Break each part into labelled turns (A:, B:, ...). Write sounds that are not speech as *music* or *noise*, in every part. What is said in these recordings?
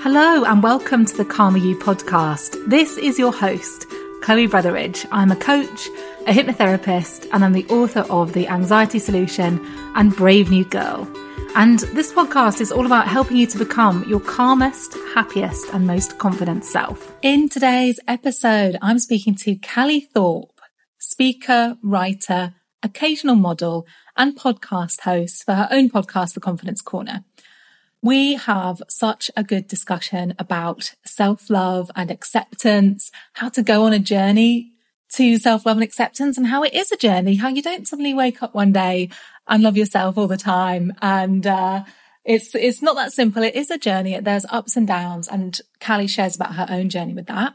A: Hello and welcome to the Calmer You podcast. This is your host, Chloe Brotheridge. I'm a coach, a hypnotherapist, and I'm the author of The Anxiety Solution and Brave New Girl. And this podcast is all about helping you to become your calmest, happiest, and most confident self. In today's episode, I'm speaking to Callie Thorpe, speaker, writer, occasional model, and podcast host for her own podcast, The Confidence Corner. We have such a good discussion about self love and acceptance, how to go on a journey to self love and acceptance and how it is a journey, how you don't suddenly wake up one day and love yourself all the time. And, uh, it's, it's not that simple. It is a journey. There's ups and downs and Callie shares about her own journey with that.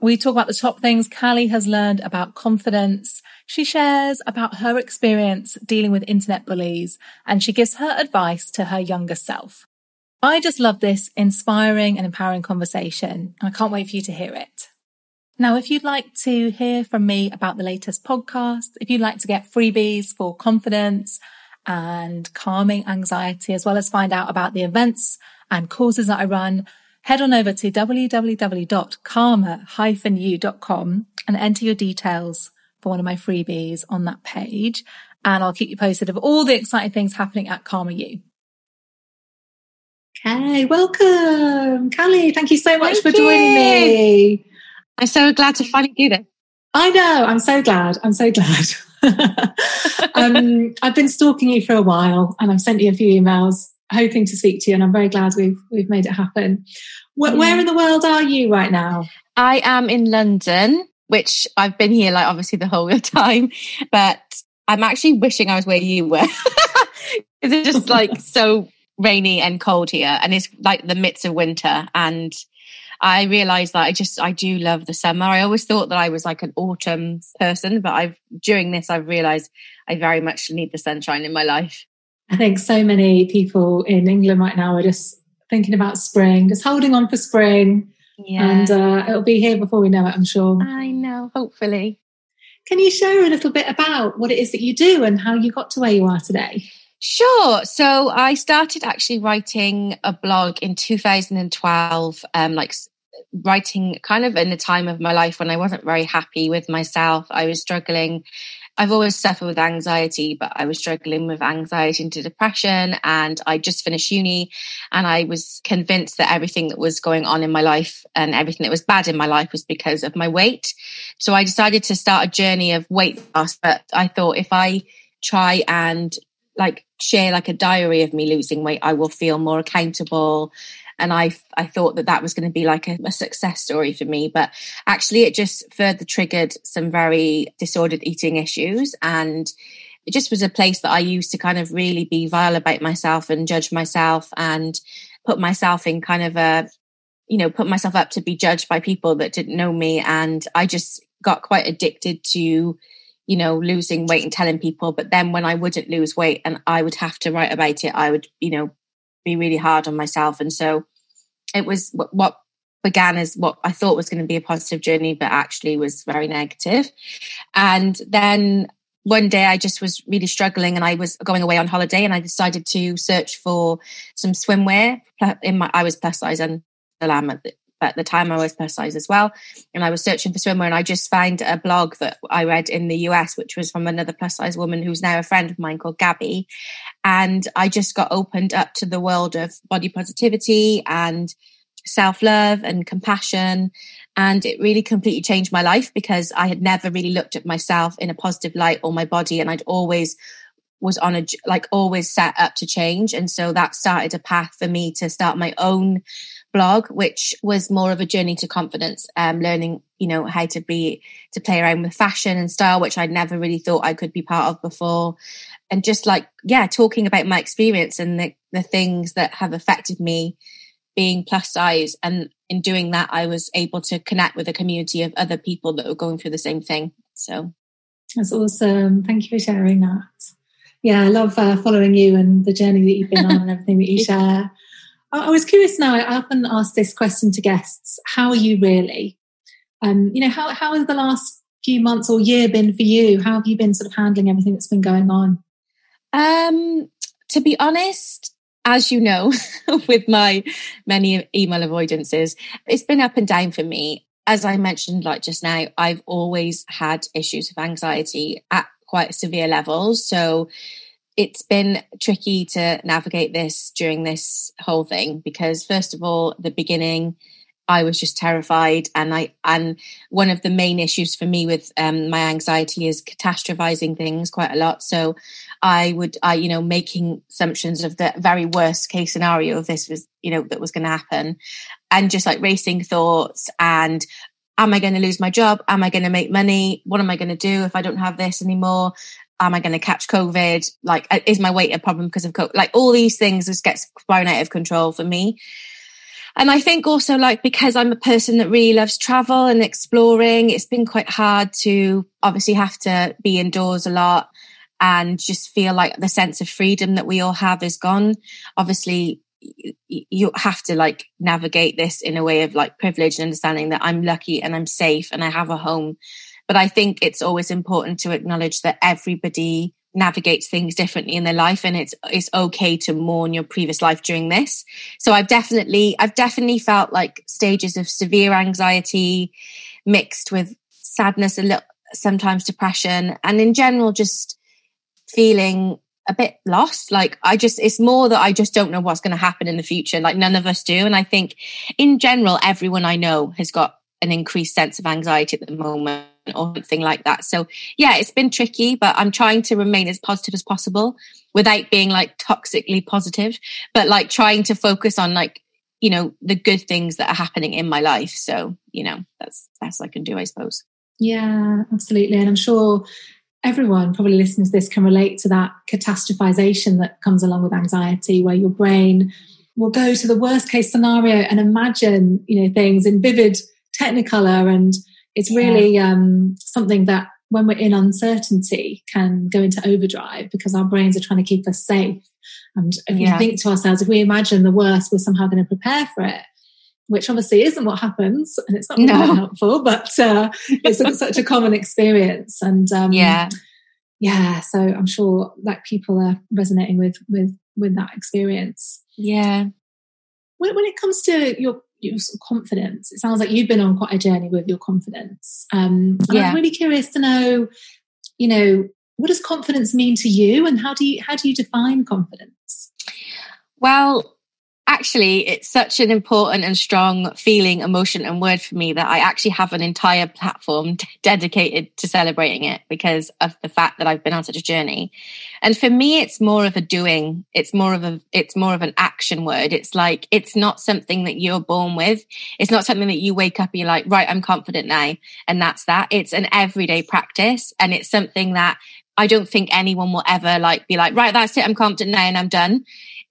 A: We talk about the top things Callie has learned about confidence. She shares about her experience dealing with internet bullies and she gives her advice to her younger self. I just love this inspiring and empowering conversation, and I can't wait for you to hear it. Now, if you'd like to hear from me about the latest podcast, if you'd like to get freebies for confidence and calming anxiety, as well as find out about the events and courses that I run, head on over to www.calmer-u.com and enter your details for one of my freebies on that page. And I'll keep you posted of all the exciting things happening at Calmer You. Okay, welcome, Callie. Thank you so much
B: Thank
A: for joining
B: you.
A: me.
B: I'm so glad to finally do this.
A: I know. I'm so glad. I'm so glad. *laughs* um, I've been stalking you for a while, and I've sent you a few emails, hoping to speak to you, and I'm very glad we've we've made it happen. Where,
B: Yeah.
A: where in the world are you right now?
B: I am in London, which I've been here like obviously the whole *laughs* time, but I'm actually wishing I was where you were. *laughs* Because it's just like so rainy and cold here, and it's like the midst of winter. And I realized that I just I do love the summer. I always thought that I was like an autumn person, but I've during this I've realized I very much need the sunshine in my life.
A: I think so many people in England right now are just thinking about spring, just holding on for spring,
B: Yeah.
A: and uh, it'll be here before we know it. I'm sure.
B: I know, hopefully.
A: Can you share a little bit about what it is that you do and how you got to where you are today?
B: Sure. So I started actually writing a blog in 2012, um, like writing kind of in the time of my life when I wasn't very happy with myself. I was struggling. I've always suffered with anxiety, but I was struggling with anxiety into depression. And I just finished uni and I was convinced that everything that was going on in my life and everything that was bad in my life was because of my weight. So I decided to start a journey of weight loss. But I thought if I try and like share like a diary of me losing weight, I will feel more accountable. And I, I thought that that was going to be like a, a success story for me, but actually it just further triggered some very disordered eating issues. And it just was a place that I used to kind of really be vile about myself and judge myself and put myself in kind of a, you know, put myself up to be judged by people that didn't know me. And I just got quite addicted to, you know, losing weight and telling people. But then when I wouldn't lose weight and I would have to write about it, I would, you know, be really hard on myself. And so it was what, began as what I thought was going to be a positive journey, but actually was very negative. And then one day I just was really struggling and I was going away on holiday and I decided to search for some swimwear. In my, I was plus size and the lamb at the, at the time I was plus size as well. And I was searching for swimwear and I just found a blog that I read in the US, which was from another plus size woman who's now a friend of mine called Gabby. And I just got opened up to the world of body positivity and self love and compassion. And it really completely changed my life because I had never really looked at myself in a positive light or my body. And I'd always was on a like always set up to change. And so that started a path for me to start my own blog, which was more of a journey to confidence, um, learning, you know, how to be, to play around with fashion and style, which I'd never really thought I could be part of before. and just like, yeah, talking about my experience and the, the things that have affected me being plus size. And in doing that, I was able to connect with a community of other people that were going through the same thing. So
A: that's awesome. Thank you for sharing that. Yeah, I love uh, following you and the journey that you've been on and everything that you *laughs* share. I, was curious now, I often ask this question to guests How are you really? Um, you know, how, how has the last few months or year been for you? How have you been sort of handling everything that's been going on?
B: Um, to be honest, as you know, *laughs* with my many email avoidances, it's been up and down for me. As I mentioned, like just now, I've always had issues with anxiety at quite severe levels. So it's been tricky to navigate this during this whole thing because, first of all, the beginning, I was just terrified, and I and one of the main issues for me with um, my anxiety is catastrophizing things quite a lot. So I would, I you know, making assumptions of the very worst case scenario of this was, you know, that was going to happen, and just like racing thoughts and. Am I going to lose my job? Am I going to make money? What am I going to do if I don't have this anymore? Am I going to catch COVID? Like, uh, is my weight a problem because of COVID? Like, all these things just gets thrown out of control for me. And I think also like because I'm a person that really loves travel and exploring, it's been quite hard to obviously have to be indoors a lot and just feel like the sense of freedom that we all have is gone. Obviously, you have to like navigate this in a way of like privilege and understanding that I'm lucky and I'm safe and I have a home. But I think it's always important to acknowledge that everybody navigates things differently in their life and it's it's okay to mourn your previous life during this. So i've definitely i've definitely felt like stages of severe anxiety mixed with sadness a little sometimes depression and in general just feeling a bit lost. Like i just it's more that i just don't know what's going to happen in the future. Like none of us do. And i think in general everyone i know has got an increased sense of anxiety at the moment or something like that. So yeah, it's been tricky, but I'm trying to remain as positive as possible without being like toxically positive, but like trying to focus on like, you know, the good things that are happening in my life. So, you know, that's that's I can do, I suppose.
A: Yeah, absolutely. And I'm sure everyone probably listening to this can relate to that catastrophization that comes along with anxiety, where your brain will go to the worst case scenario and imagine, you know, things in vivid technicolor and it's really yeah. um, something that when we're in uncertainty can go into overdrive because our brains are trying to keep us safe. And if yeah. we think to ourselves, if we imagine the worst, we're somehow going to prepare for it, which obviously isn't what happens, and it's not really no. helpful, but uh, it's such a common experience. And um,
B: yeah,
A: yeah. So I'm sure like people are resonating with with with that experience.
B: Yeah.
A: When, when it comes to your your sort of confidence. It sounds like you've been on quite a journey with your confidence. Um, yeah. I'm really curious to know, you know, what does confidence mean to you, and how do you how do you define confidence?
B: Well, actually it's such an important and strong feeling emotion and word for me that i actually have an entire platform dedicated to celebrating it because of the fact that i've been on such a journey. And for me it's more of a doing. It's more of a it's more of an action word. It's like it's not something that you're born with. It's not something that you wake up and you're like right i'm confident now and that's that. It's an everyday practice and it's something that I don't think anyone will ever like be like, right, that's it. I'm confident now and I'm done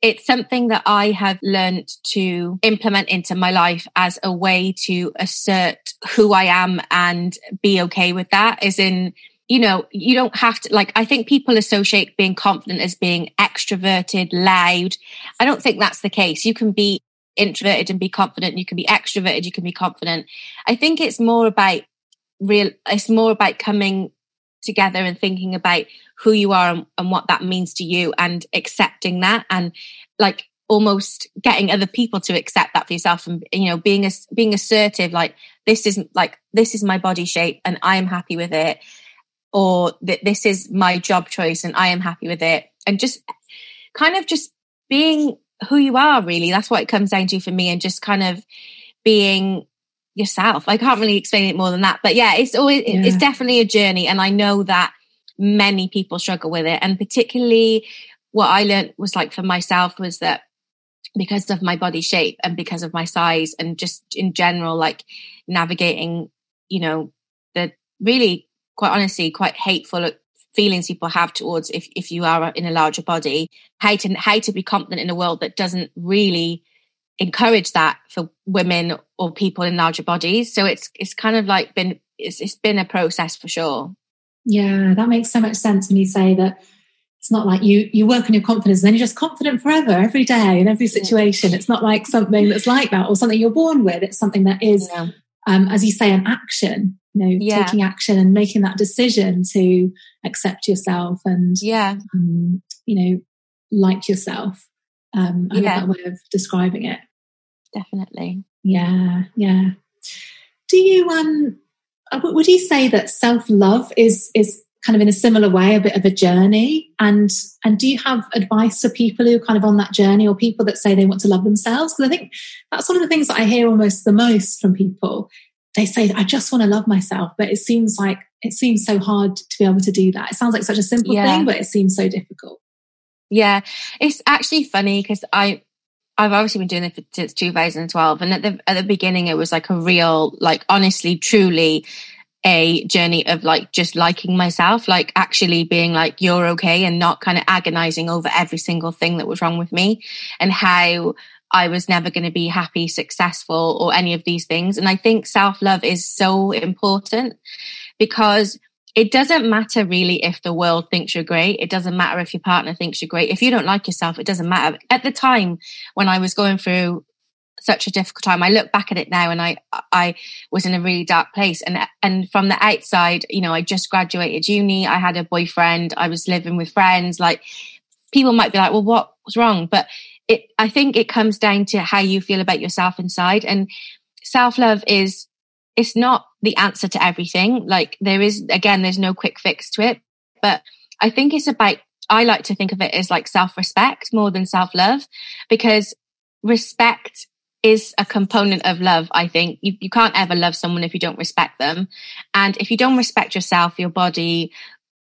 B: it's something that I have learned to implement into my life as a way to assert who I am and be okay with that. Is in, you know, you don't have to, like, I think people associate being confident as being extroverted, loud. I don't think that's the case. You can be introverted and be confident. You can be extroverted. You can be confident. I think it's more about real, it's more about coming together and thinking about who you are and, and what that means to you and accepting that and like almost getting other people to accept that for yourself and you know being a, being assertive like this is like this is my body shape and I am happy with it or that this is my job choice and I am happy with it and just kind of just being who you are really that's what it comes down to for me and just kind of being yourself. I can't really explain it more than that. But yeah, it's always yeah. it's definitely a journey and I know that many people struggle with it and particularly what I learned was like for myself was that because of my body shape and because of my size and just in general like navigating you know the really quite honestly quite hateful feelings people have towards if, if you are in a larger body, how to how to be confident in a world that doesn't really encourage that for women or people in larger bodies. So it's it's kind of like been it's it's been a process for sure.
A: Yeah, that makes so much sense when you say that it's not like you you work on your confidence and then you're just confident forever every day in every situation. Yeah. It's not like something that's like that or something you're born with. It's something that is yeah. um, as you say, an action, you know, yeah. taking action and making that decision to accept yourself and
B: yeah,
A: um, you know, like yourself. Um, I yeah. love that way of describing it.
B: Definitely.
A: Yeah, yeah. Do you um Uh, would you say that self love is is kind of in a similar way a bit of a journey? And and do you have advice for people who are kind of on that journey or people that say they want to love themselves? Because i think that's one of the things that i hear almost the most from people. They say i just want to love myself but it seems like it seems so hard to be able to do that. It sounds like such a simple yeah. thing but it seems so difficult.
B: Yeah. It's actually funny because i I've obviously been doing it since 2012, and at the at the beginning, it was like a real, like honestly, truly, a journey of like just liking myself, like actually being like you're okay, and not kind of agonizing over every single thing that was wrong with me, and how I was never going to be happy, successful, or any of these things. And I think self love is so important because it doesn't matter really if the world thinks you're great. It doesn't matter if your partner thinks you're great. If you don't like yourself, it doesn't matter. At the time when I was going through such a difficult time, I look back at it now and I, I was in a really dark place. And, and from the outside, you know, I just graduated uni. I had a boyfriend. I was living with friends. Like people might be like, well, what was wrong? But it, I think it comes down to how you feel about yourself inside and self love is it's not the answer to everything. Like there is, again, there's no quick fix to it, but I think it's about, I like to think of it as like self respect more than self love because respect is a component of love. I think you, you can't ever love someone if you don't respect them. And if you don't respect yourself, your body,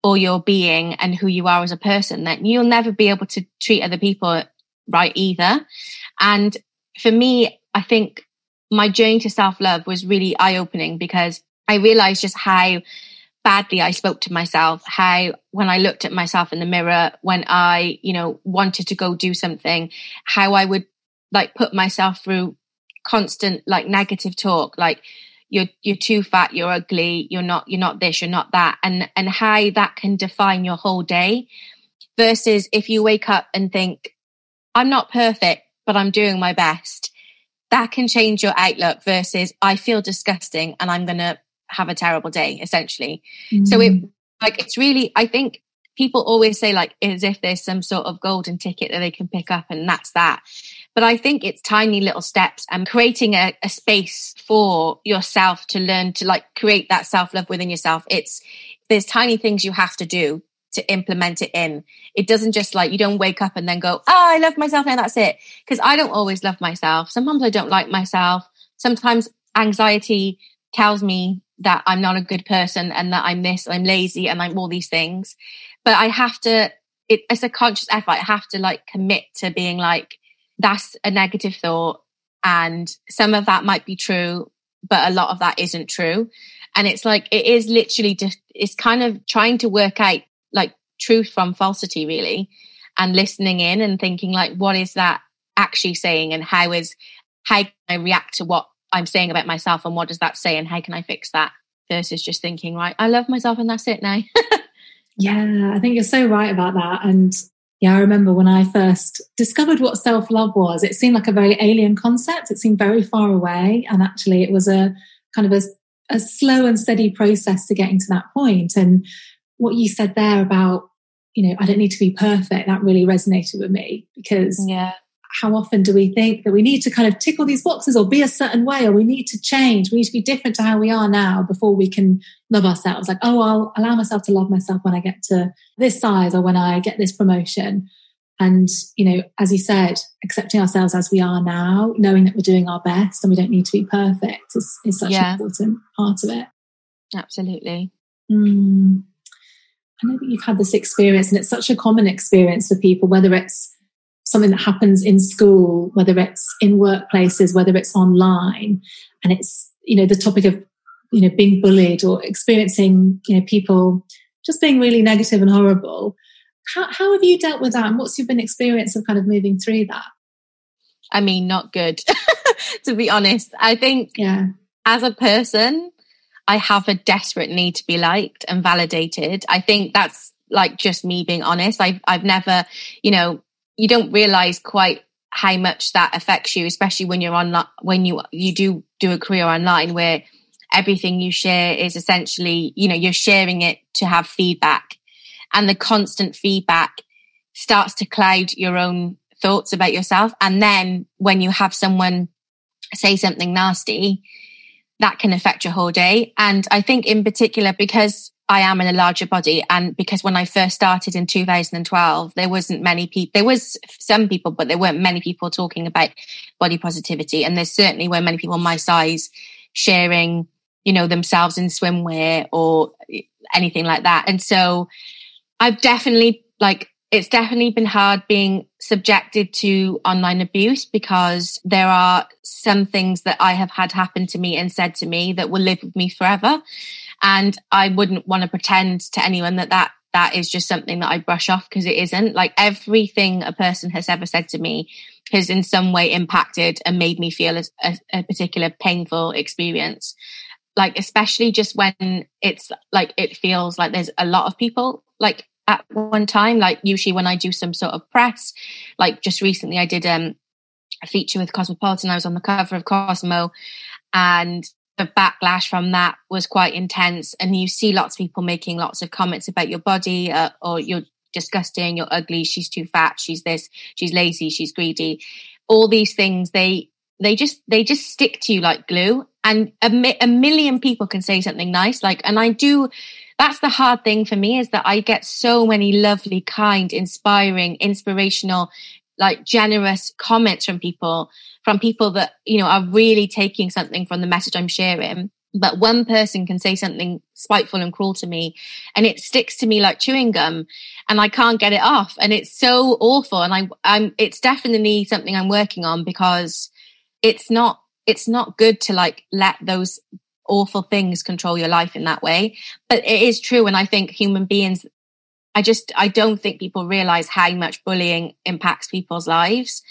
B: or your being and who you are as a person, then you'll never be able to treat other people right either. And for me, I think my journey to self love was really eye opening because I realized just how badly I spoke to myself, how when I looked at myself in the mirror, when I, you know, wanted to go do something, how I would like put myself through constant like negative talk, like you're you're too fat, you're ugly, you're not you're not this, you're not that, and and how that can define your whole day. Versus if you wake up and think, I'm not perfect, but I'm doing my best that can change your outlook versus I feel disgusting and I'm going to have a terrible day, essentially. Mm-hmm. So it, mm. like, it's really, I think people always say like as if there's some sort of golden ticket that they can pick up and that's that. But I think it's tiny little steps and creating a, a space for yourself to learn to like create that self love within yourself. It's, there's tiny things you have to do to implement it in. It doesn't just like you don't wake up and then go, oh, I love myself now, that's it. Because I don't always love myself. Sometimes I don't like myself. Sometimes anxiety tells me that I'm not a good person and that I'm this, I'm lazy, and I'm all these things. But I have to, it, it's a conscious effort. I have to like commit to being like, that's a negative thought. And some of that might be true, but a lot of that isn't true. And it's like, it is literally just, it's kind of trying to work out like truth from falsity really and listening in and thinking like what is that actually saying and how is how can i react to what i'm saying about myself and what does that say and how can i fix that versus just thinking right i love myself and that's it now. *laughs*
A: Yeah i think you're so right about that. And yeah i remember when i first discovered what self-love was it seemed like a very alien concept. It seemed very far away. And actually it was a kind of a, a slow and steady process to getting to that point. And what you said there about, you know, I don't need to be perfect, that really resonated with me because
B: yeah.
A: how often do we think that we need to kind of tick all these boxes or be a certain way or we need to change? We need to be different to how we are now before we can love ourselves. Like, oh, I'll allow myself to love myself when I get to this size or when I get this promotion. And, you know, as you said, accepting ourselves as we are now, knowing that we're doing our best and we don't need to be perfect is, is such yeah. an important part of it.
B: Absolutely.
A: Mm. I know that you've had this experience, and it's such a common experience for people, whether it's something that happens in school, whether it's in workplaces, whether it's online, and it's you know the topic of you know being bullied or experiencing you know people just being really negative and horrible. How, how have you dealt with that? And what's your been experience of kind of moving through that?
B: I mean, not good, *laughs* to be honest. I think
A: yeah.
B: as a person, I have a desperate need to be liked and validated. I think that's like just me being honest. I've, I've never, you know, you don't realize quite how much that affects you, especially when you're on, when you, you do do a career online where everything you share is essentially, you know, you're sharing it to have feedback and the constant feedback starts to cloud your own thoughts about yourself. And then when you have someone say something nasty, that can affect your whole day. And I think in particular, because I am in a larger body and because when I first started in 2012, there wasn't many people, there was some people, but there weren't many people talking about body positivity. And there certainly were many people my size sharing, you know, themselves in swimwear or anything like that. And so I've definitely like it's definitely been hard being subjected to online abuse because there are some things that I have had happen to me and said to me that will live with me forever. And I wouldn't want to pretend to anyone that that, that is just something that I brush off because it isn't. Like everything a person has ever said to me has in some way impacted and made me feel a, a, a particular painful experience. Like, especially just when it's like, it feels like there's a lot of people like at one time. Like usually when I do some sort of press, like just recently I did um, a feature with Cosmopolitan. I was on the cover of Cosmo and the backlash from that was quite intense. And you see lots of people making lots of comments about your body uh, or you're disgusting, you're ugly, she's too fat, she's this, she's lazy, she's greedy. All these things, they, they just, they just stick to you like glue. And a, mi- a million people can say something nice. Like, and I do, that's the hard thing for me is that I get so many lovely, kind, inspiring, inspirational, like generous comments from people, from people that, you know, are really taking something from the message I'm sharing. But one person can say something spiteful and cruel to me and it sticks to me like chewing gum and I can't get it off. And it's so awful. And I, I'm, it's definitely something I'm working on because it's not, it's not good to like let those awful things control your life in that way. But it is true. And I think human beings, I just, I don't think people realize how much bullying impacts people's lives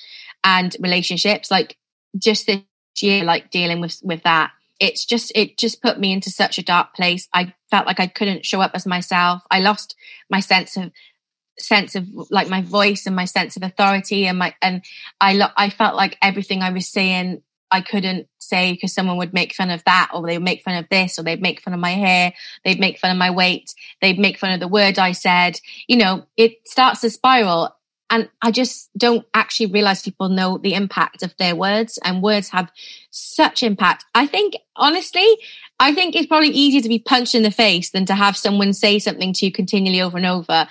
B: and relationships. Like just this year, like dealing with, with that, it's just, it just put me into such a dark place. I felt like I couldn't show up as myself. I lost my sense of, sense of like my voice and my sense of authority and my and I lo- I felt like everything I was saying I couldn't say because someone would make fun of that or they would make fun of this or they'd make fun of my hair, they'd make fun of my weight, they'd make fun of the word I said. You know, it starts to spiral. And I just don't actually realize people know the impact of their words and words have such impact. I think, honestly, I think it's probably easier to be punched in the face than to have someone say something to you continually over and over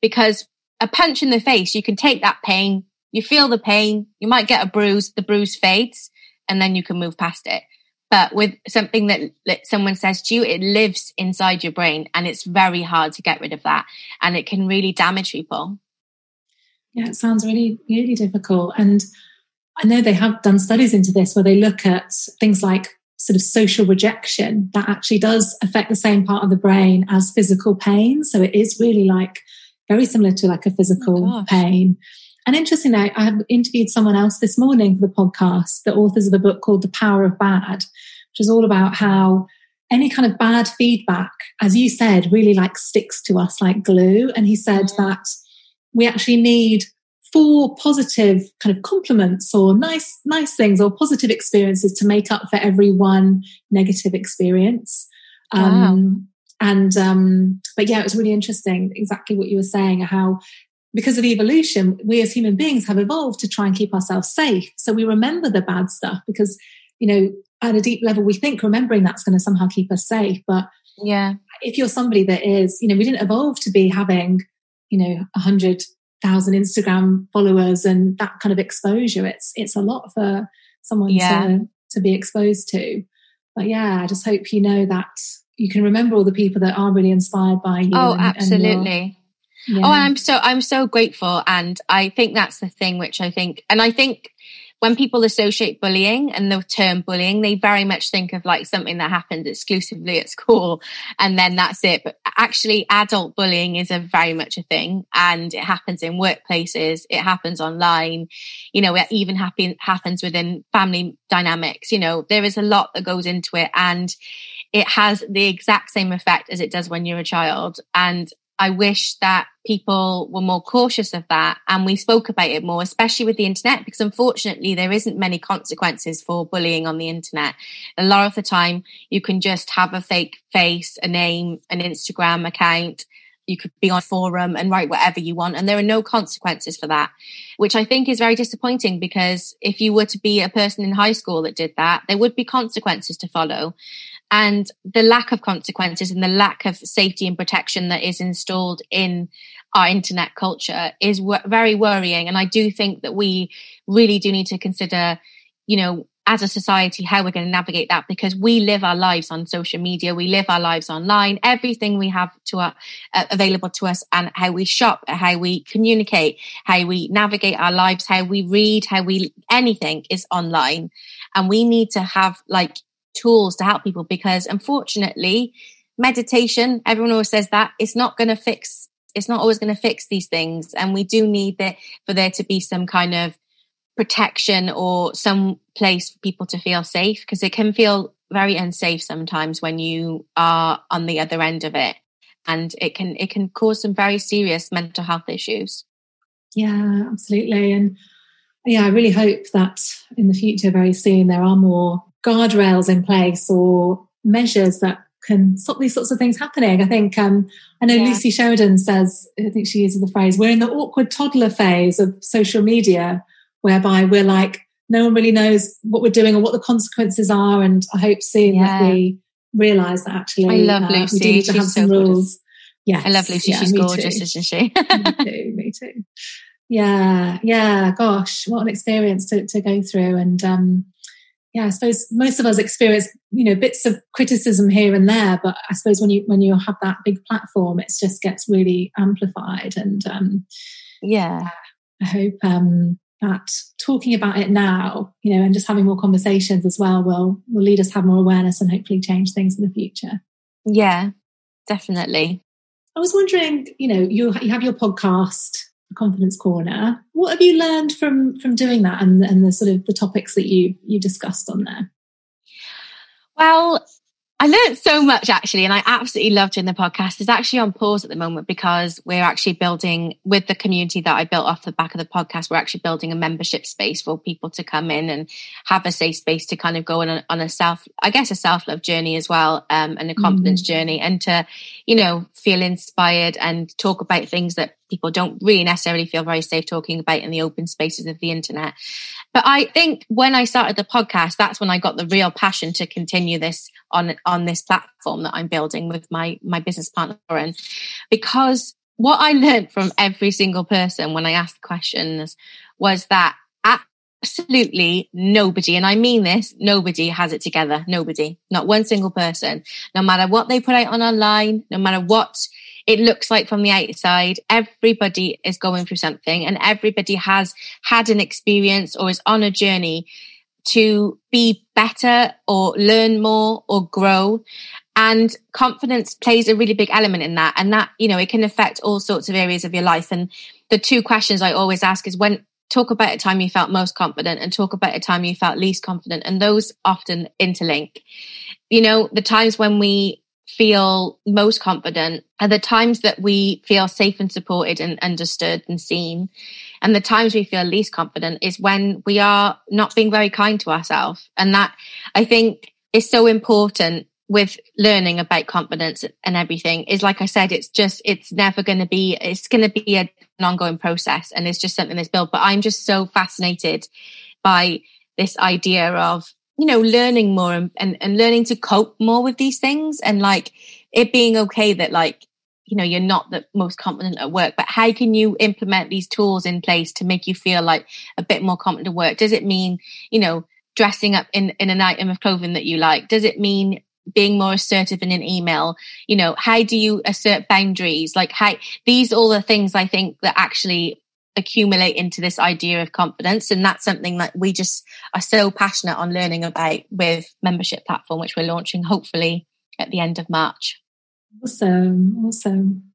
B: because a punch in the face, you can take that pain, you feel the pain, you might get a bruise, the bruise fades and then you can move past it. But with something that, that someone says to you, it lives inside your brain and it's very hard to get rid of that. And it can really damage people.
A: Yeah, it sounds really, really difficult. And I know they have done studies into this where they look at things like sort of social rejection that actually does affect the same part of the brain as physical pain. So it is really like very similar to like a physical oh pain. And interestingly, I have interviewed someone else this morning for the podcast, the authors of a book called The Power of Bad, which is all about how any kind of bad feedback, as you said, really like sticks to us like glue. And he said mm. that we actually need four positive kind of compliments or nice, nice things or positive experiences to make up for every one negative experience. Wow. Um, and um, but yeah, it was really interesting exactly what you were saying, how because of evolution, we as human beings have evolved to try and keep ourselves safe. So we remember the bad stuff because, you know, at a deep level, we think remembering that's going to somehow keep us safe. But
B: yeah,
A: if you're somebody that is, you know, we didn't evolve to be having, you know, a hundred thousand Instagram followers and that kind of exposure. It's it's a lot for someone yeah. to to be exposed to. But yeah, I just hope you know that you can remember all the people that are really inspired by you.
B: Oh, and, absolutely. And yeah. Oh, I'm so I'm so grateful, and I think that's the thing which I think, and I think when people associate bullying and the term bullying, they very much think of like something that happens exclusively at school and then that's it. But actually adult bullying is a very much a thing and it happens in workplaces. It happens online. You know, it even happen, happens within family dynamics. You know, there is a lot that goes into it and it has the exact same effect as it does when you're a child. And I wish that people were more cautious of that and we spoke about it more, especially with the internet, because unfortunately there isn't many consequences for bullying on the internet. A lot of the time you can just have a fake face, a name, an Instagram account. You could be on a forum and write whatever you want. And there are no consequences for that, which I think is very disappointing because if you were to be a person in high school that did that, there would be consequences to follow and the lack of consequences and the lack of safety and protection that is installed in our internet culture is w- very worrying. And I do think that we really do need to consider, you know, as a society, how we're going to navigate that because we live our lives on social media. We live our lives online. Everything we have to our, uh, available to us and how we shop, how we communicate, how we navigate our lives, how we read, how we, anything is online. And we need to have like tools to help people because unfortunately, meditation, everyone always says that it's not going to fix, it's not always going to fix these things. And we do need that for there to be some kind of protection or some place for people to feel safe because it can feel very unsafe sometimes when you are on the other end of it. And it can it can cause some very serious mental health issues.
A: Yeah absolutely. And yeah i really hope that in the future very soon there are more guardrails in place or measures that can stop these sorts of things happening. I think um, I know yeah. Lucy Sheridan says, I think she uses the phrase, we're in the awkward toddler phase of social media, whereby we're like, no one really knows what we're doing or what the consequences are. And I hope soon yeah. that we realise that actually
B: I love uh, Lucy.
A: we do need to
B: She's
A: have some
B: so
A: rules.
B: Yeah, I love Lucy. Yeah, She's gorgeous, too. isn't she? *laughs*
A: me *laughs* too. Me too. Yeah, yeah. Gosh, what an experience to, to go through. And um, yeah, I suppose most of us experience, you know, bits of criticism here and there, but I suppose when you when you have that big platform, it just gets really amplified. And um,
B: yeah,
A: I hope um, that talking about it now, you know, and just having more conversations as well will will lead us to have more awareness and hopefully change things in the future.
B: Yeah, definitely.
A: I was wondering, you know, you you have your podcast confidence corner what have you learned from from doing that and and the sort of the topics that you you discussed on there
B: well I learned so much actually, and I absolutely loved doing the podcast. It's actually on pause at the moment because we're actually building with the community that I built off the back of the podcast. We're actually building a membership space for people to come in and have a safe space to kind of go on a, on a self, I guess, a self love journey as well, um, and a confidence mm-hmm. journey, and to, you know, feel inspired and talk about things that people don't really necessarily feel very safe talking about in the open spaces of the internet. But I think when I started the podcast, that's when I got the real passion to continue this on on this platform that I'm building with my my business partner and because what I learned from every single person when I asked questions was that absolutely nobody, and I mean this, nobody has it together. Nobody, not one single person, no matter what they put out on online, no matter what it looks like from the outside. Everybody is going through something and everybody has had an experience or is on a journey to be better or learn more or grow. And confidence plays a really big element in that. And that, you know, it can affect all sorts of areas of your life. And the two questions I always ask is when, talk about a time you felt most confident and talk about a time you felt least confident. And those often interlink. You know, the times when we feel most confident are the times that we feel safe and supported and understood and seen. And the times we feel least confident is when we are not being very kind to ourselves. And that I think is so important with learning about confidence and everything is like I said, it's just, it's never going to be, it's going to be an ongoing process and it's just something that's built. But I'm just so fascinated by this idea of you know, learning more and, and, and learning to cope more with these things and like it being okay that like, you know, you're not the most confident at work, but how can you implement these tools in place to make you feel like a bit more confident at work? Does it mean, you know, dressing up in, in an item of clothing that you like? Does it mean being more assertive in an email? You know, how do you assert boundaries? Like how these all the things I think that actually accumulate into this idea of confidence. And that's something that we just are so passionate on learning about with membership platform, which we're launching hopefully at the end of March.
A: Awesome. Awesome.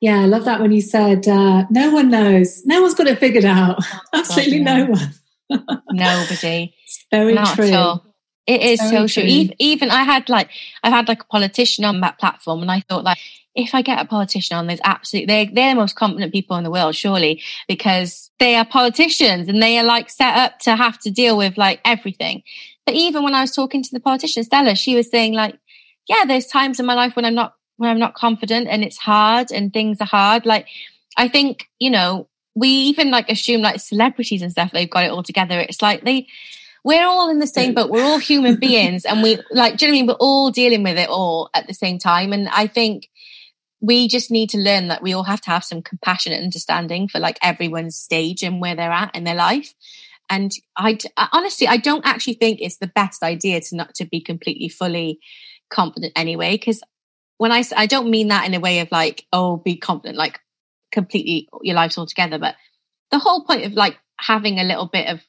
A: Yeah, I love that when you said uh, no one knows. No one's got it figured out. Oh, *laughs* Absolutely God, no. no
B: one. *laughs* Nobody.
A: It's very Not true.
B: It is so true. Even, even I had like I've had like a politician on that platform, and I thought like if I get a politician on, there's absolutely they're they're the most competent people in the world, surely, because they are politicians and they are like set up to have to deal with like everything. But even when I was talking to the politician Stella, she was saying like, yeah, there's times in my life when I'm not when I'm not confident and it's hard and things are hard. Like I think you know we even like assume like celebrities and stuff they've got it all together. It's like they we're all in the same boat. We're all human beings and we like, do you know I mean? We're all dealing with it all at the same time. And I think we just need to learn that we all have to have some compassionate understanding for like everyone's stage and where they're at in their life. And I, honestly, I don't actually think it's the best idea to not to be completely fully confident anyway. Because when I, I don't mean that in a way of like, oh, be confident, like completely your life's all together. But the whole point of like having a little bit of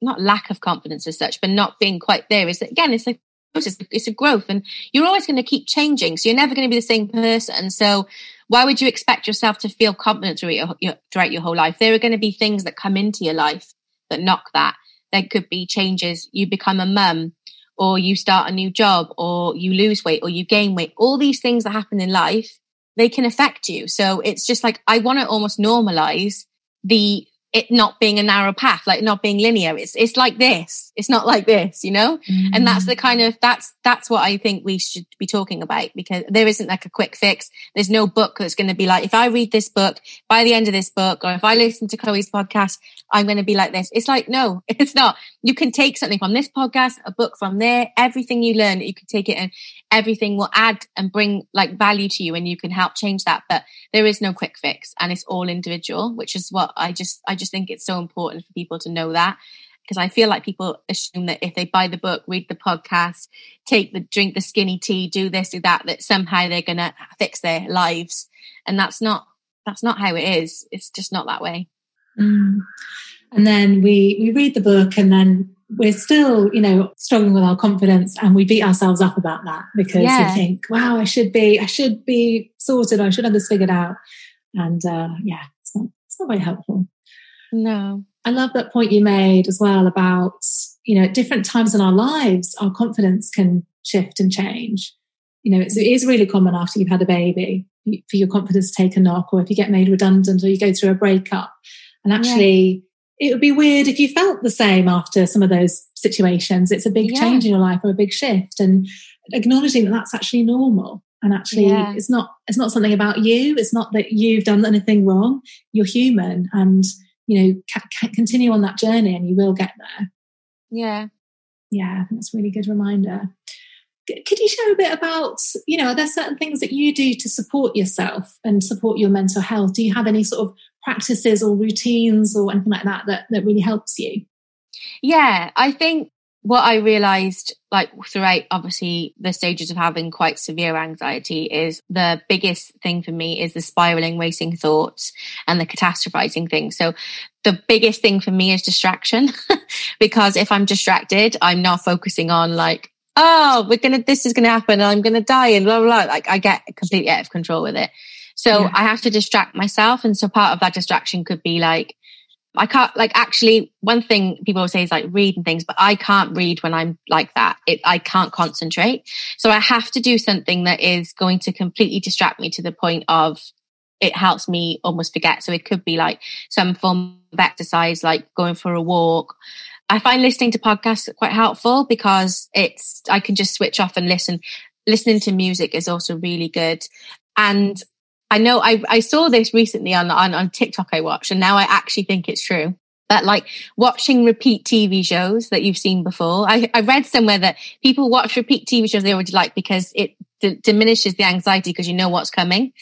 B: not lack of confidence as such, but not being quite there is that again, it's a it's a growth and you're always going to keep changing. So you're never going to be the same person. So why would you expect yourself to feel confident throughout your, your, throughout your whole life? There are going to be things that come into your life that knock that. There could be changes. You become a mum or you start a new job or you lose weight or you gain weight. All these things that happen in life, they can affect you. So it's just like, I want to almost normalize the it not being a narrow path, like not being linear. It's it's like this. It's not like this, you know? Mm-hmm. And that's the kind of that's that's what I think we should be talking about because there isn't like a quick fix. There's no book that's going to be like if I read this book by the end of this book or if I listen to Chloe's podcast, I'm going to be like this. It's like no, *laughs* it's not. You can take something from this podcast, a book from there, everything you learn, you can take it and everything will add and bring like value to you and you can help change that. But there is no quick fix and it's all individual, which is what I just I just think it's so important for people to know that because I feel like people assume that if they buy the book, read the podcast, take the drink the skinny tea, do this, do that, that somehow they're gonna fix their lives. And that's not that's not how it is. It's just not that way.
A: Mm. And then we we read the book and then we're still, you know, struggling with our confidence and we beat ourselves up about that because yeah. we think, wow, I should be, I should be sorted. I should have this figured out. And uh, yeah, it's not, it's not very helpful.
B: No.
A: I love that point you made as well about, you know, at different times in our lives, our confidence can shift and change. You know, it's, it is really common after you've had a baby for your confidence to take a knock or if you get made redundant or you go through a breakup. And actually, yeah. it would be weird if you felt the same after some of those situations. It's a big yeah. change in your life or a big shift and acknowledging that that's actually normal and actually yeah. it's not it's not something about you it's not that you've done anything wrong you're human and you know, ca- ca- continue on that journey and you will get there.
B: Yeah.
A: Yeah, that's a really good reminder. Could you share a bit about, you know, are there certain things that you do to support yourself and support your mental health? Do you have any sort of practices or routines or anything like that that, that really helps you?
B: Yeah, I think what I realized, like throughout obviously the stages of having quite severe anxiety, is the biggest thing for me is the spiraling, racing thoughts and the catastrophizing thing. So the biggest thing for me is distraction *laughs* because if I'm distracted, I'm not focusing on like, oh, we're gonna, this is gonna happen, I'm gonna die, and blah, blah, blah. Like I get completely out of control with it. So yeah. I have to distract myself. And so part of that distraction could be like, I can't like actually one thing people say is like reading things, but I can't read when I'm like that. It, I can't concentrate. So I have to do something that is going to completely distract me to the point of it helps me almost forget. So it could be like some form of exercise, like going for a walk. I find listening to podcasts quite helpful because it's, I can just switch off and listen. Listening to music is also really good. And I know I, I saw this recently on, on, on TikTok I watched and now I actually think it's true. But like watching repeat TV shows that you've seen before. I, I read somewhere that people watch repeat TV shows they already like because it d- diminishes the anxiety because you know what's coming.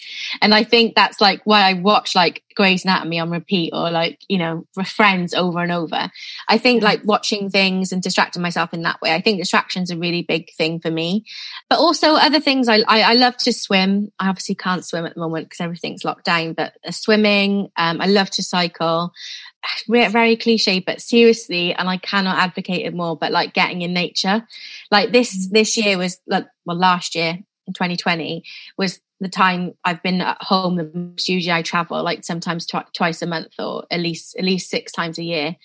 B: And I think that's like why I watch like Grey's Anatomy on repeat or like, you know, Friends over and over. I think like watching things and distracting myself in that way. I think distraction's a really big thing for me. But also other things, I, I, I love to swim. I obviously can't swim at the moment because everything's locked down, but uh, swimming, um, I love to cycle very cliche, but seriously, and I cannot advocate it more, but like getting in nature. Like this, mm. this year was like, well, last year in 2020 was the time I've been at home the most. Usually I travel like sometimes tw- twice a month or at least, at least six times a year.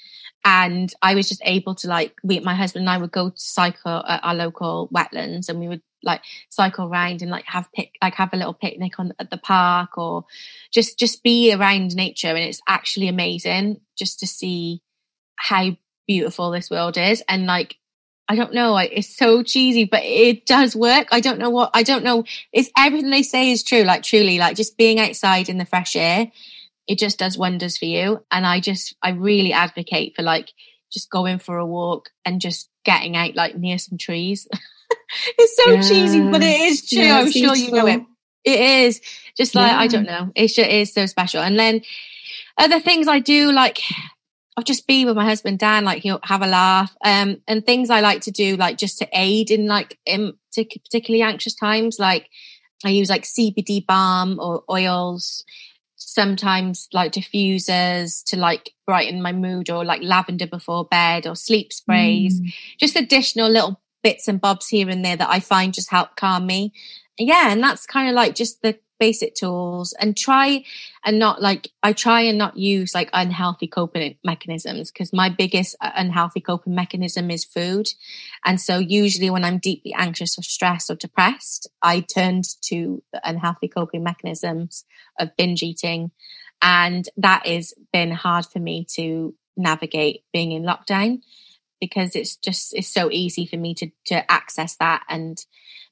B: And I was just able to like, we, my husband and I would go to cycle at our local wetlands and we would like cycle around and like have pic like have a little picnic on at the park or just just be around nature and it's actually amazing just to see how beautiful this world is and like I don't know. It's so cheesy, but it does work. I don't know what, I don't know. It's everything they say is true. Like truly, like just being outside in the fresh air, it just does wonders for you. And I just, I really advocate for like just going for a walk and just getting out like near some trees. *laughs* *laughs* it's so yeah. cheesy, but it is true. Yeah, I'm sure you know it. It is just like, yeah. I don't know. It's just, it is so special. And then other things I do, like I'll just be with my husband Dan, like he'll have a laugh, um, and things I like to do, like just to aid in like in particularly anxious times. Like I use like CBD balm or oils, sometimes like diffusers to like brighten my mood, or like lavender before bed, or sleep sprays. Mm. Just additional little bits and bobs here and there that I find just help calm me. Yeah, and that's kind of like just the basic tools and try and not like I try and not use like unhealthy coping mechanisms because my biggest uh, unhealthy coping mechanism is food. And so usually when I'm deeply anxious or stressed or depressed, I turned to the unhealthy coping mechanisms of binge eating. And that has been hard for me to navigate being in lockdown because it's just it's so easy for me to to access that and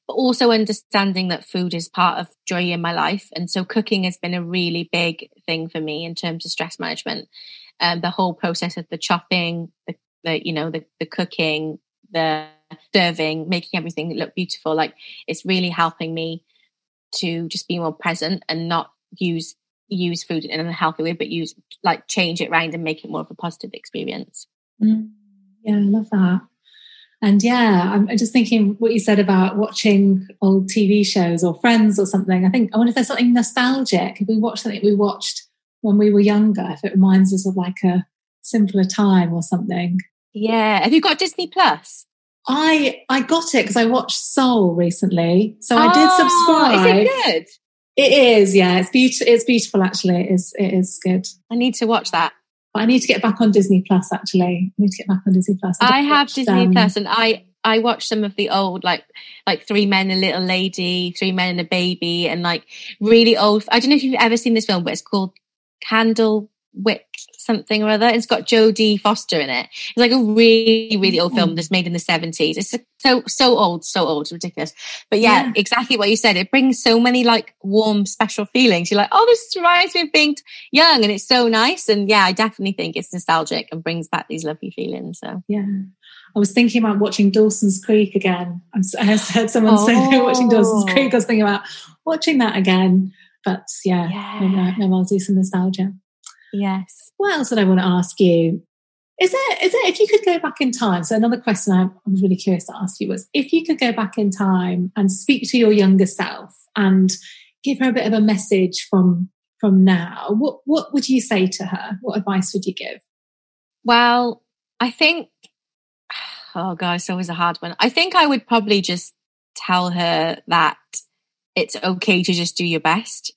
B: but also understanding that food is part of joy in my life. And so cooking has been a really big thing for me in terms of stress management. Um, the whole process of the chopping, the, the you know, the, the cooking, the serving, making everything look beautiful. Like it's really helping me to just be more present and not use use food in a healthy way, but use like change it around and make it more of a positive experience.
A: Mm. Yeah, I love that. And yeah, I'm just thinking what you said about watching old TV shows or Friends or something. I think I wonder if there's something nostalgic. If we watch something we watched when we were younger, if it reminds us of like a simpler time or something.
B: Yeah. Have you got Disney Plus?
A: I I got it because I watched Soul recently, so oh, I did subscribe.
B: Is it good?
A: It is, yeah. It's beautiful. It's beautiful, actually. It is. It is good.
B: I need to watch that.
A: I need to get back on Disney Plus. Actually, I need to get back on Disney Plus.
B: I, I have Disney um, Plus, and I I watched some of the old like like Three Men and a Little Lady, Three Men and a Baby, and like really old. I don't know if you've ever seen this film, but it's called Candle Wick something or other. It's got Jodie Foster in it. It's like a really, really old film mm. that's made in the 70s. It's so, so old, so old, ridiculous. But yeah, yeah, exactly what you said. It brings so many like warm, special feelings. You're like, oh, this reminds me of being young and it's so nice. And yeah, I definitely think it's nostalgic and brings back these lovely feelings. So
A: yeah. I was thinking about watching Dawson's Creek again. I heard someone oh. say they're watching Dawson's Creek. I was thinking about watching that again. But yeah, yeah. maybe, maybe I'll do some nostalgia.
B: Yes.
A: What else did I want to ask you? Is there, is there, if you could go back in time? So, another question I was really curious to ask you was if you could go back in time and speak to your younger self and give her a bit of a message from from now, what, what would you say to her? What advice would you give?
B: Well, I think, oh God, it's always a hard one. I think I would probably just tell her that it's okay to just do your best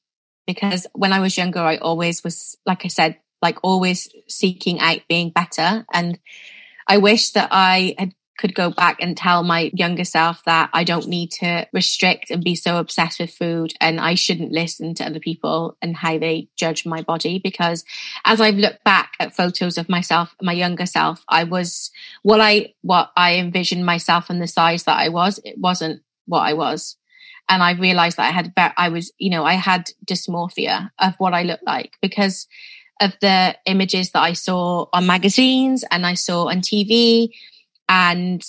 B: because when I was younger, I always was, like I said, like always seeking out being better. And I wish that I had could go back and tell my younger self that I don't need to restrict and be so obsessed with food and I shouldn't listen to other people and how they judge my body because as I've looked back at photos of myself my younger self I was what I what I envisioned myself and the size that I was it wasn't what I was and I realized that I had, I was, you know, I had dysmorphia of what I looked like because of the images that I saw on magazines and I saw on TV. And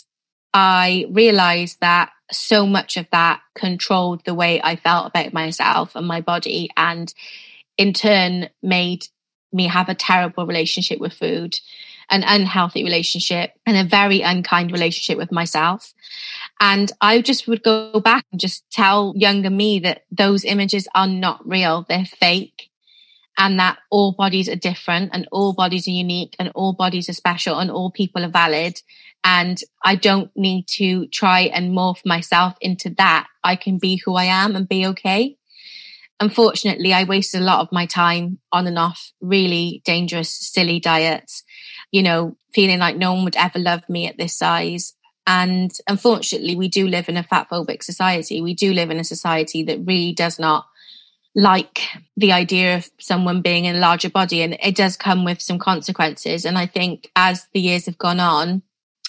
B: I realized that so much of that controlled the way I felt about myself and my body, and in turn made me have a terrible relationship with food, an unhealthy relationship, and a very unkind relationship with myself. And I just would go back and just tell younger me that those images are not real, they're fake. And that all bodies are different and all bodies are unique and all bodies are special and all people are valid. And I don't need to try and morph myself into that. I can be who I am and be okay. Unfortunately, I wasted a lot of my time on and off really dangerous, silly diets, you know, feeling like no one would ever love me at this size and unfortunately, we do live in a fat phobic society. We do live in a society that really does not like the idea of someone being in a larger body. And it does come with some consequences. And I think as the years have gone on,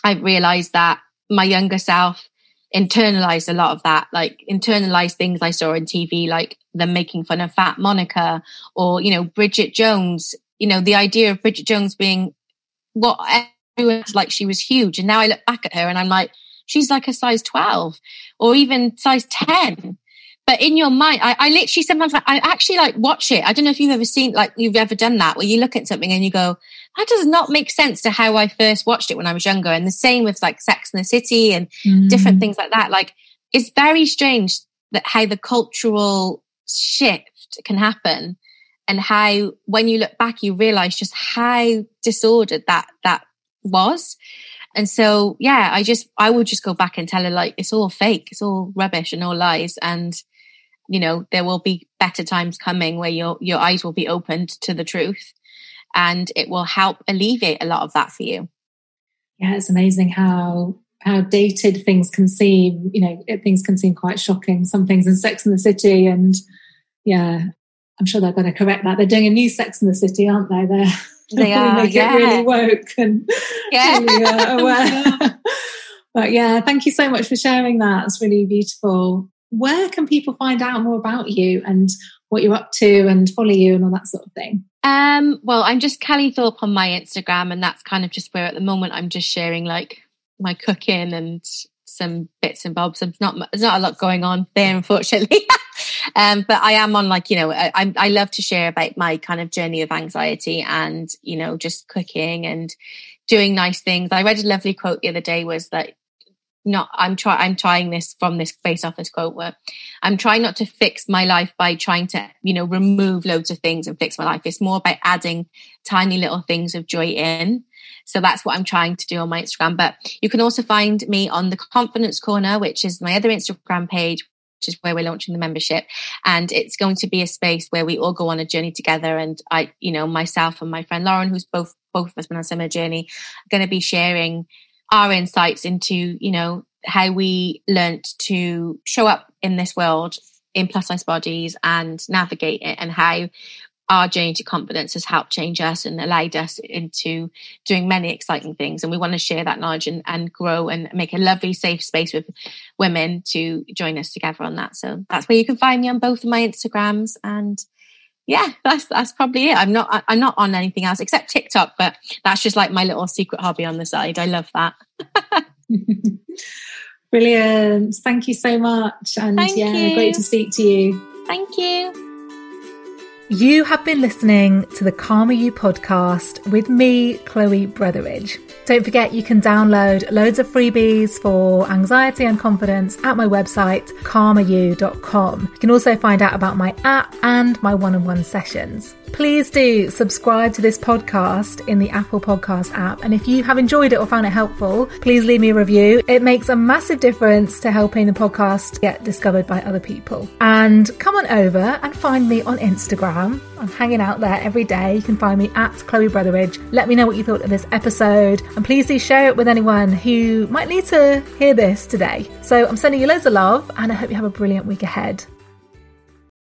B: I've realized that my younger self internalized a lot of that, like internalized things I saw on TV, like them making fun of fat Monica or, you know, Bridget Jones, you know, the idea of Bridget Jones being what like she was huge. And now I look back at her and I'm like, she's like a size 12 or even size 10. But in your mind, I, I literally sometimes I actually like watch it. I don't know if you've ever seen, like you've ever done that where you look at something and you go, that does not make sense to how I first watched it when I was younger. And the same with like Sex in the City and mm. different things like that. Like it's very strange that how the cultural shift can happen and how when you look back, you realize just how disordered that, that was. And so, yeah, I just, I would just go back and tell her like, it's all fake. It's all rubbish and all lies. And, you know, there will be better times coming where your, your eyes will be opened to the truth and it will help alleviate a lot of that for you.
A: Yeah, it's amazing how how dated things can seem. You know, things can seem quite shocking. Some things in Sex in the City, and yeah, I'm sure they're going to correct that. They're doing a new Sex in the City, aren't they? They're
B: they *laughs* are
A: make
B: yeah.
A: it really woke and
B: yeah. *laughs*
A: really, uh, *laughs* aware. but yeah, thank you so much for sharing that. It's really beautiful. Where can people find out more about you and what you're up to and follow you and all that sort of thing?
B: Um, well, I'm just Callie Thorpe on my Instagram, and that's kind of just where at the moment I'm just sharing like my cooking and some bits and bobs. There's not there's not a lot going on there, unfortunately. Um, but I am on like you know I I love to share about my kind of journey of anxiety and you know just cooking and doing nice things. I read a lovely quote the other day was that not I'm trying I'm trying this from this face off this quote where I'm trying not to fix my life by trying to, you know, remove loads of things and fix my life. It's more about adding tiny little things of joy in. So that's what I'm trying to do on my Instagram. But you can also find me on the Confidence Corner, which is my other Instagram page, which is where we're launching the membership. And it's going to be a space where we all go on a journey together. And I, you know, myself and my friend Lauren, who's both, both of us been on a similar journey, going to be sharing our insights into, you know, how we learnt to show up in this world in plus size bodies and navigate it and how our journey to confidence has helped change us and allowed us into doing many exciting things. And we want to share that knowledge and, and grow and make a lovely, safe space with women to join us together on that. So that's where you can find me on both of my Instagrams. And yeah, that's that's probably it. I'm not I'm not on anything else except TikTok, but that's just like my little secret hobby on the side. I love that. *laughs*
A: Brilliant. Thank you so much. And
B: Thank
A: yeah,
B: you.
A: great to speak to you.
B: Thank you.
A: You have been listening to the Calmer You podcast with me, Chloe Brotheridge. Don't forget you can download loads of freebies for anxiety and confidence at my website, calmeryou.com. You can also find out about my app and my one on one sessions. Please do subscribe to this podcast in the Apple Podcast app. And if you have enjoyed it or found it helpful, please leave me a review. It makes a massive difference to helping the podcast get discovered by other people. And come on over and find me on Instagram. I'm hanging out there every day. You can find me at Chloe Brotheridge. Let me know what you thought of this episode. And please do share it with anyone who might need to hear this today. So I'm sending you loads of love and I hope you have a brilliant week ahead.